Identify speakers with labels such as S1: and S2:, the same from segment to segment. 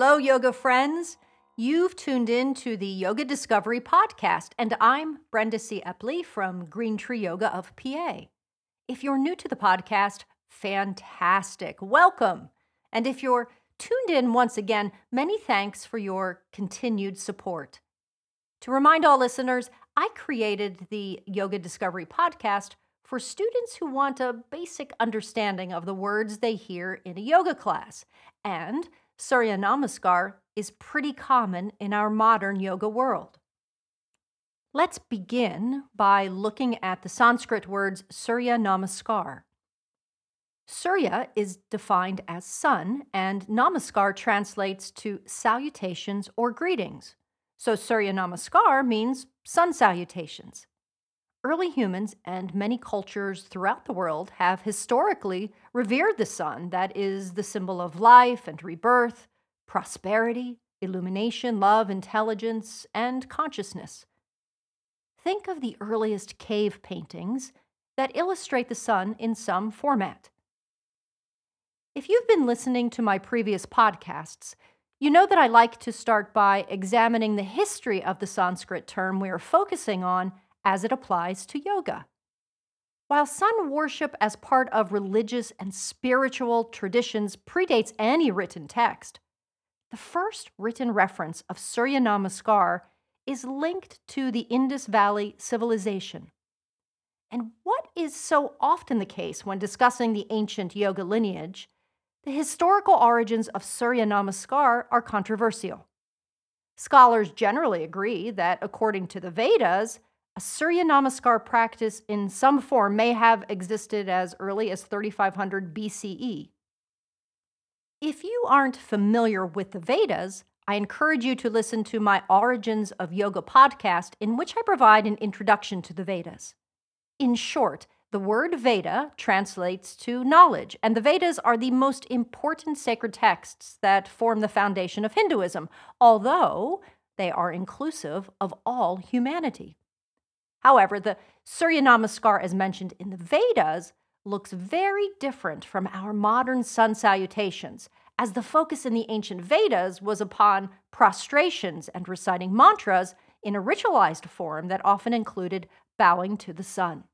S1: Hello, yoga friends. You've tuned in to the Yoga Discovery Podcast, and I'm Brenda C. Epley from Green Tree Yoga of PA. If you're new to the podcast, fantastic. Welcome. And if you're tuned in once again, many thanks for your continued support. To remind all listeners, I created the Yoga Discovery Podcast for students who want a basic understanding of the words they hear in a yoga class. And Surya Namaskar is pretty common in our modern yoga world. Let's begin by looking at the Sanskrit words Surya Namaskar. Surya is defined as sun, and Namaskar translates to salutations or greetings. So Surya Namaskar means sun salutations. Early humans and many cultures throughout the world have historically revered the sun, that is the symbol of life and rebirth, prosperity, illumination, love, intelligence, and consciousness. Think of the earliest cave paintings that illustrate the sun in some format. If you've been listening to my previous podcasts, you know that I like to start by examining the history of the Sanskrit term we are focusing on as it applies to yoga. While sun worship as part of religious and spiritual traditions predates any written text, the first written reference of Surya Namaskar is linked to the Indus Valley civilization. And what is so often the case when discussing the ancient yoga lineage the historical origins of Surya Namaskar are controversial. Scholars generally agree that, according to the Vedas, a Surya Namaskar practice in some form may have existed as early as 3500 BCE. If you aren't familiar with the Vedas, I encourage you to listen to my Origins of Yoga podcast, in which I provide an introduction to the Vedas. In short, the word Veda translates to knowledge, and the Vedas are the most important sacred texts that form the foundation of Hinduism, although they are inclusive of all humanity. However, the Surya Namaskar, as mentioned in the Vedas, looks very different from our modern sun salutations, as the focus in the ancient Vedas was upon prostrations and reciting mantras in a ritualized form that often included bowing to the sun.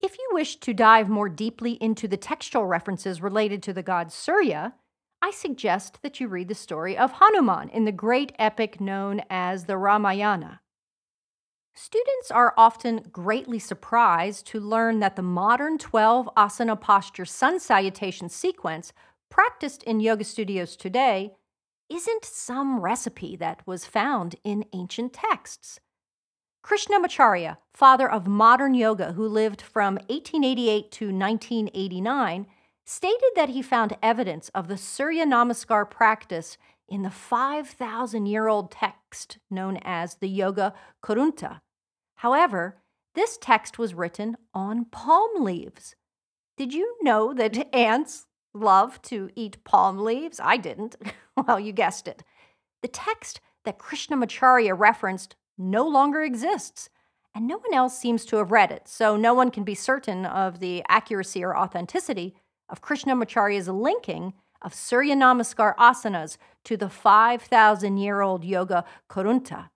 S1: If you wish to dive more deeply into the textual references related to the god Surya, I suggest that you read the story of Hanuman in the great epic known as the Ramayana. Students are often greatly surprised to learn that the modern 12 asana posture sun salutation sequence practiced in yoga studios today isn't some recipe that was found in ancient texts. Krishnamacharya, father of modern yoga who lived from 1888 to 1989, stated that he found evidence of the Surya Namaskar practice in the 5,000 year old text known as the Yoga Kurunta. However, this text was written on palm leaves. Did you know that ants love to eat palm leaves? I didn't. well, you guessed it. The text that Krishnamacharya referenced no longer exists, and no one else seems to have read it, so no one can be certain of the accuracy or authenticity of Krishnamacharya's linking of Surya Namaskar asanas to the 5,000 year old yoga Kurunta.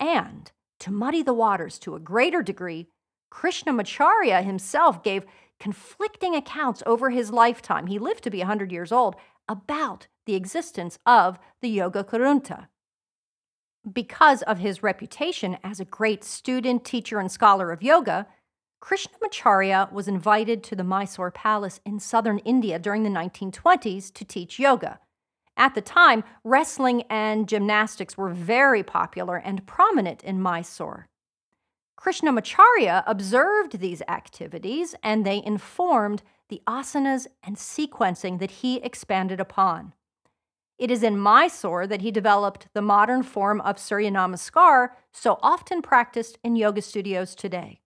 S1: And to muddy the waters to a greater degree, Krishnamacharya himself gave conflicting accounts over his lifetime. He lived to be 100 years old about the existence of the Yoga Kurunta because of his reputation as a great student, teacher, and scholar of yoga, Krishnamacharya was invited to the Mysore Palace in southern India during the 1920s to teach yoga. At the time, wrestling and gymnastics were very popular and prominent in Mysore. Krishnamacharya observed these activities and they informed the asanas and sequencing that he expanded upon. It is in Mysore that he developed the modern form of Surya Namaskar, so often practiced in yoga studios today.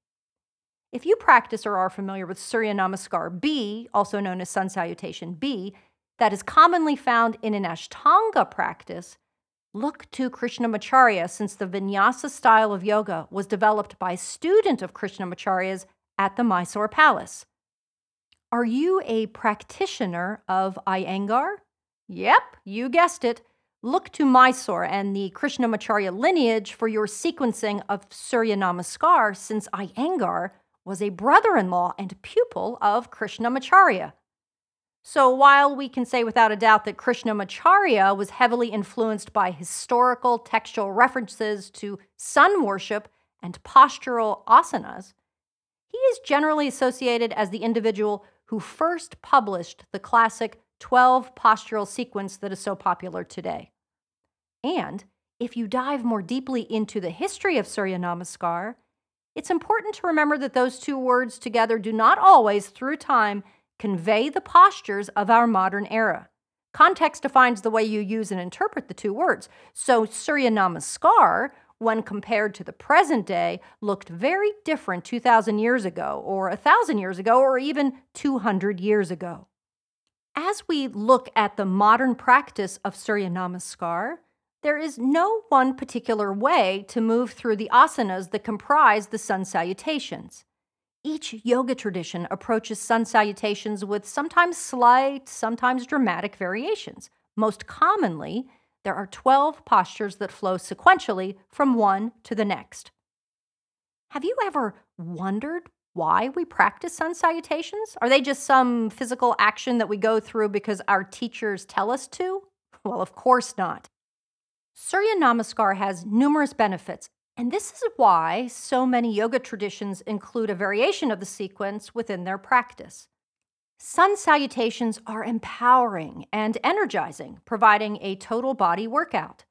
S1: If you practice or are familiar with Surya Namaskar B, also known as Sun Salutation B, that is commonly found in an Ashtanga practice, look to Krishnamacharya since the Vinyasa style of yoga was developed by a student of Krishnamacharya's at the Mysore Palace. Are you a practitioner of Iyengar? Yep, you guessed it. Look to Mysore and the Krishnamacharya lineage for your sequencing of Surya Namaskar, since Iyengar was a brother in law and pupil of Krishnamacharya. So, while we can say without a doubt that Krishnamacharya was heavily influenced by historical textual references to sun worship and postural asanas, he is generally associated as the individual who first published the classic 12 postural sequence that is so popular today. And if you dive more deeply into the history of Surya Namaskar, it's important to remember that those two words together do not always, through time, convey the postures of our modern era. Context defines the way you use and interpret the two words. So, Surya Namaskar, when compared to the present day, looked very different 2,000 years ago, or 1,000 years ago, or even 200 years ago. As we look at the modern practice of Surya Namaskar, there is no one particular way to move through the asanas that comprise the sun salutations. Each yoga tradition approaches sun salutations with sometimes slight, sometimes dramatic variations. Most commonly, there are 12 postures that flow sequentially from one to the next. Have you ever wondered why we practice sun salutations? Are they just some physical action that we go through because our teachers tell us to? Well, of course not. Surya Namaskar has numerous benefits, and this is why so many yoga traditions include a variation of the sequence within their practice. Sun salutations are empowering and energizing, providing a total body workout.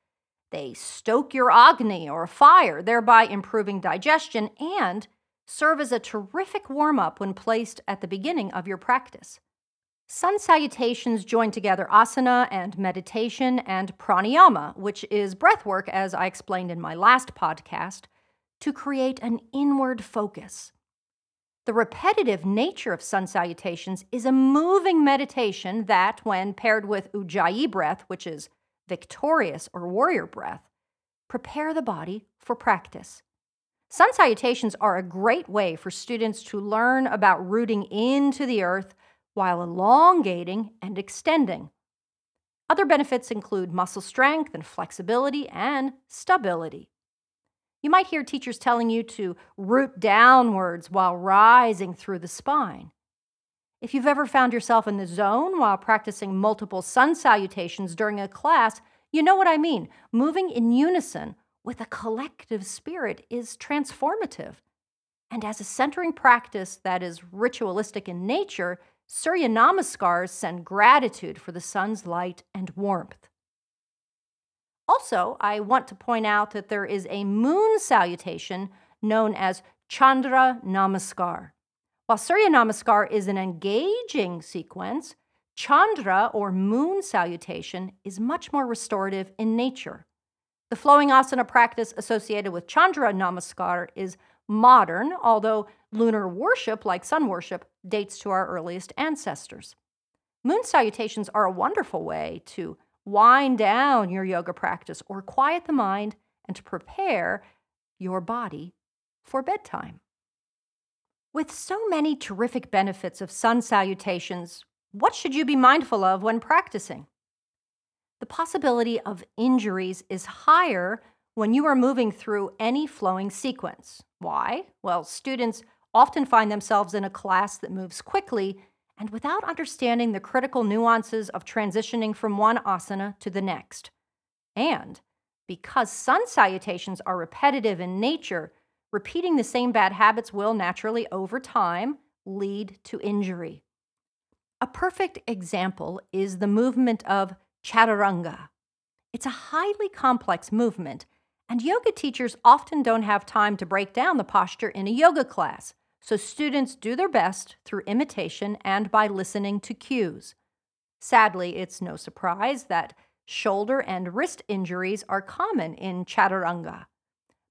S1: They stoke your Agni or fire, thereby improving digestion and serve as a terrific warm up when placed at the beginning of your practice. Sun salutations join together asana and meditation and pranayama, which is breath work, as I explained in my last podcast, to create an inward focus. The repetitive nature of sun salutations is a moving meditation that, when paired with ujjayi breath, which is victorious or warrior breath, prepare the body for practice. Sun salutations are a great way for students to learn about rooting into the earth while elongating and extending. Other benefits include muscle strength and flexibility and stability. You might hear teachers telling you to root downwards while rising through the spine. If you've ever found yourself in the zone while practicing multiple sun salutations during a class, you know what I mean. Moving in unison with a collective spirit is transformative. And as a centering practice that is ritualistic in nature, Surya Namaskars send gratitude for the sun's light and warmth. Also, I want to point out that there is a moon salutation known as Chandra Namaskar. While Surya Namaskar is an engaging sequence, Chandra or moon salutation is much more restorative in nature. The flowing asana practice associated with Chandra Namaskar is modern, although lunar worship, like sun worship, dates to our earliest ancestors. Moon salutations are a wonderful way to wind down your yoga practice or quiet the mind and to prepare your body for bedtime. With so many terrific benefits of sun salutations, what should you be mindful of when practicing? The possibility of injuries is higher when you are moving through any flowing sequence. Why? Well, students often find themselves in a class that moves quickly and without understanding the critical nuances of transitioning from one asana to the next. And because sun salutations are repetitive in nature, repeating the same bad habits will naturally, over time, lead to injury. A perfect example is the movement of chaturanga. It's a highly complex movement, and yoga teachers often don't have time to break down the posture in a yoga class. So students do their best through imitation and by listening to cues. Sadly, it's no surprise that shoulder and wrist injuries are common in chaturanga.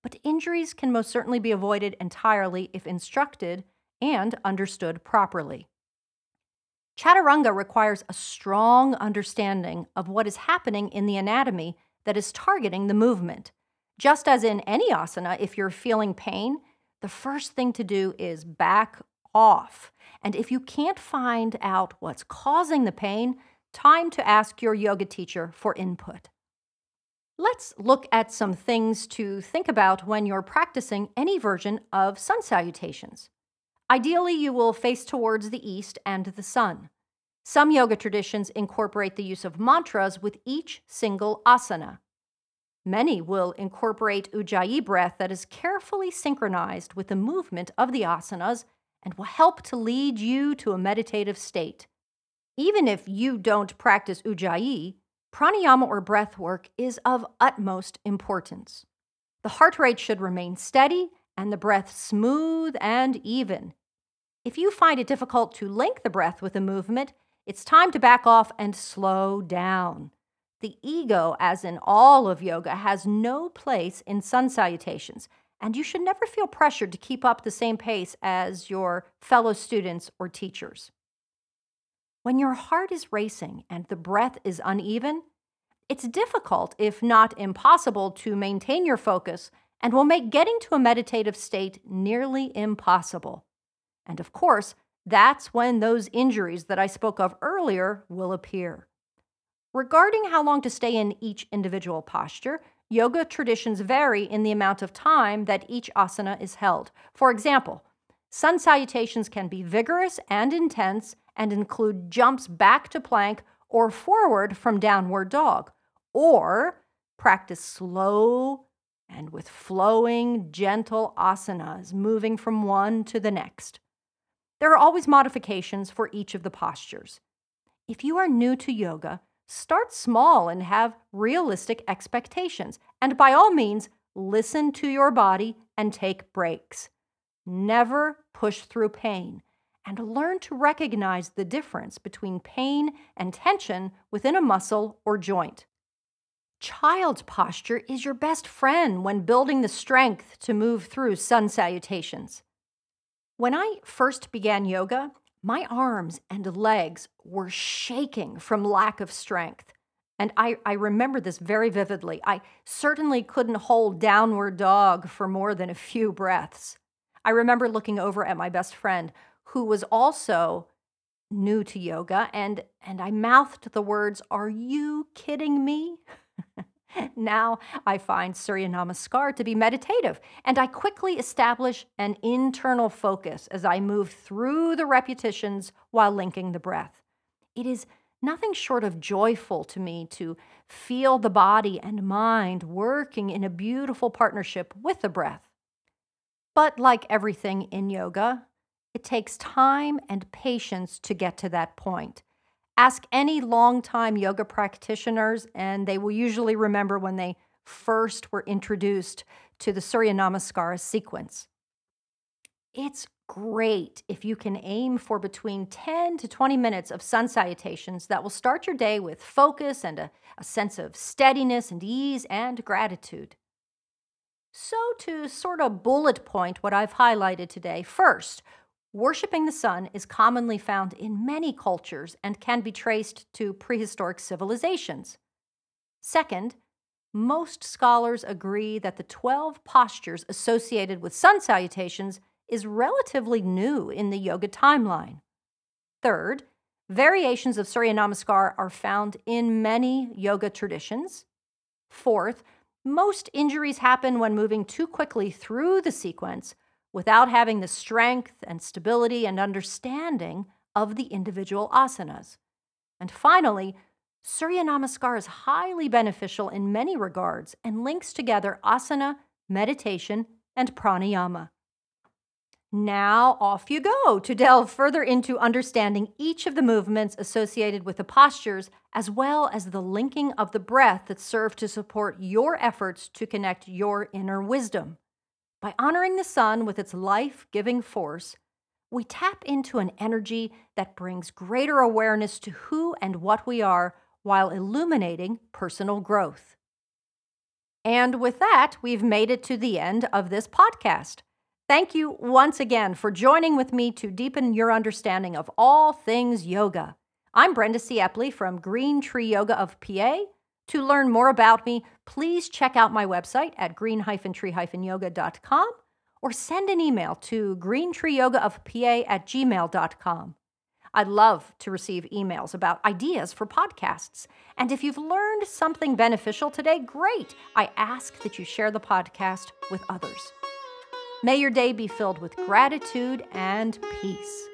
S1: But injuries can most certainly be avoided entirely if instructed and understood properly. Chaturanga requires a strong understanding of what is happening in the anatomy that is targeting the movement. Just as in any asana, if you're feeling pain, the first thing to do is back off. And if you can't find out what's causing the pain, time to ask your yoga teacher for input. Let's look at some things to think about when you're practicing any version of sun salutations. Ideally, you will face towards the east and the sun. Some yoga traditions incorporate the use of mantras with each single asana. Many will incorporate ujjayi breath that is carefully synchronized with the movement of the asanas and will help to lead you to a meditative state. Even if you don't practice ujjayi, Pranayama or breath work is of utmost importance. The heart rate should remain steady and the breath smooth and even. If you find it difficult to link the breath with a movement, it's time to back off and slow down. The ego, as in all of yoga, has no place in sun salutations, and you should never feel pressured to keep up the same pace as your fellow students or teachers. When your heart is racing and the breath is uneven, it's difficult, if not impossible, to maintain your focus and will make getting to a meditative state nearly impossible. And of course, that's when those injuries that I spoke of earlier will appear. Regarding how long to stay in each individual posture, yoga traditions vary in the amount of time that each asana is held. For example, sun salutations can be vigorous and intense and include jumps back to plank or forward from downward dog, or practice slow and with flowing, gentle asanas, moving from one to the next. There are always modifications for each of the postures. If you are new to yoga, start small and have realistic expectations. And by all means, listen to your body and take breaks. Never push through pain and learn to recognize the difference between pain and tension within a muscle or joint. Child's posture is your best friend when building the strength to move through sun salutations. When I first began yoga, my arms and legs were shaking from lack of strength. And I, I remember this very vividly. I certainly couldn't hold downward dog for more than a few breaths. I remember looking over at my best friend, who was also new to yoga, and, and I mouthed the words, Are you kidding me? now I find Surya Namaskar to be meditative, and I quickly establish an internal focus as I move through the repetitions while linking the breath. It is nothing short of joyful to me to feel the body and mind working in a beautiful partnership with the breath. But like everything in yoga, it takes time and patience to get to that point. Ask any longtime yoga practitioners, and they will usually remember when they first were introduced to the Surya Namaskara sequence. It's great if you can aim for between 10 to 20 minutes of sun salutations that will start your day with focus and a, a sense of steadiness and ease and gratitude. So, to sort of bullet point what I've highlighted today, first, Worshipping the sun is commonly found in many cultures and can be traced to prehistoric civilizations. Second, most scholars agree that the 12 postures associated with sun salutations is relatively new in the yoga timeline. Third, variations of Surya Namaskar are found in many yoga traditions. Fourth, most injuries happen when moving too quickly through the sequence without having the strength and stability and understanding of the individual asanas. And finally, Surya Namaskar is highly beneficial in many regards and links together asana, meditation, and pranayama. Now, off you go to delve further into understanding each of the movements associated with the postures, as well as the linking of the breath that serve to support your efforts to connect your inner wisdom. By honoring the sun with its life giving force, we tap into an energy that brings greater awareness to who and what we are while illuminating personal growth. And with that, we've made it to the end of this podcast. Thank you once again for joining with me to deepen your understanding of all things yoga. I'm Brenda C. Epley from Green Tree Yoga of PA to learn more about me, please check out my website at green-tree-yoga.com or send an email to greentreeyogaofpa at gmail.com. I love to receive emails about ideas for podcasts. And if you've learned something beneficial today, great. I ask that you share the podcast with others. May your day be filled with gratitude and peace.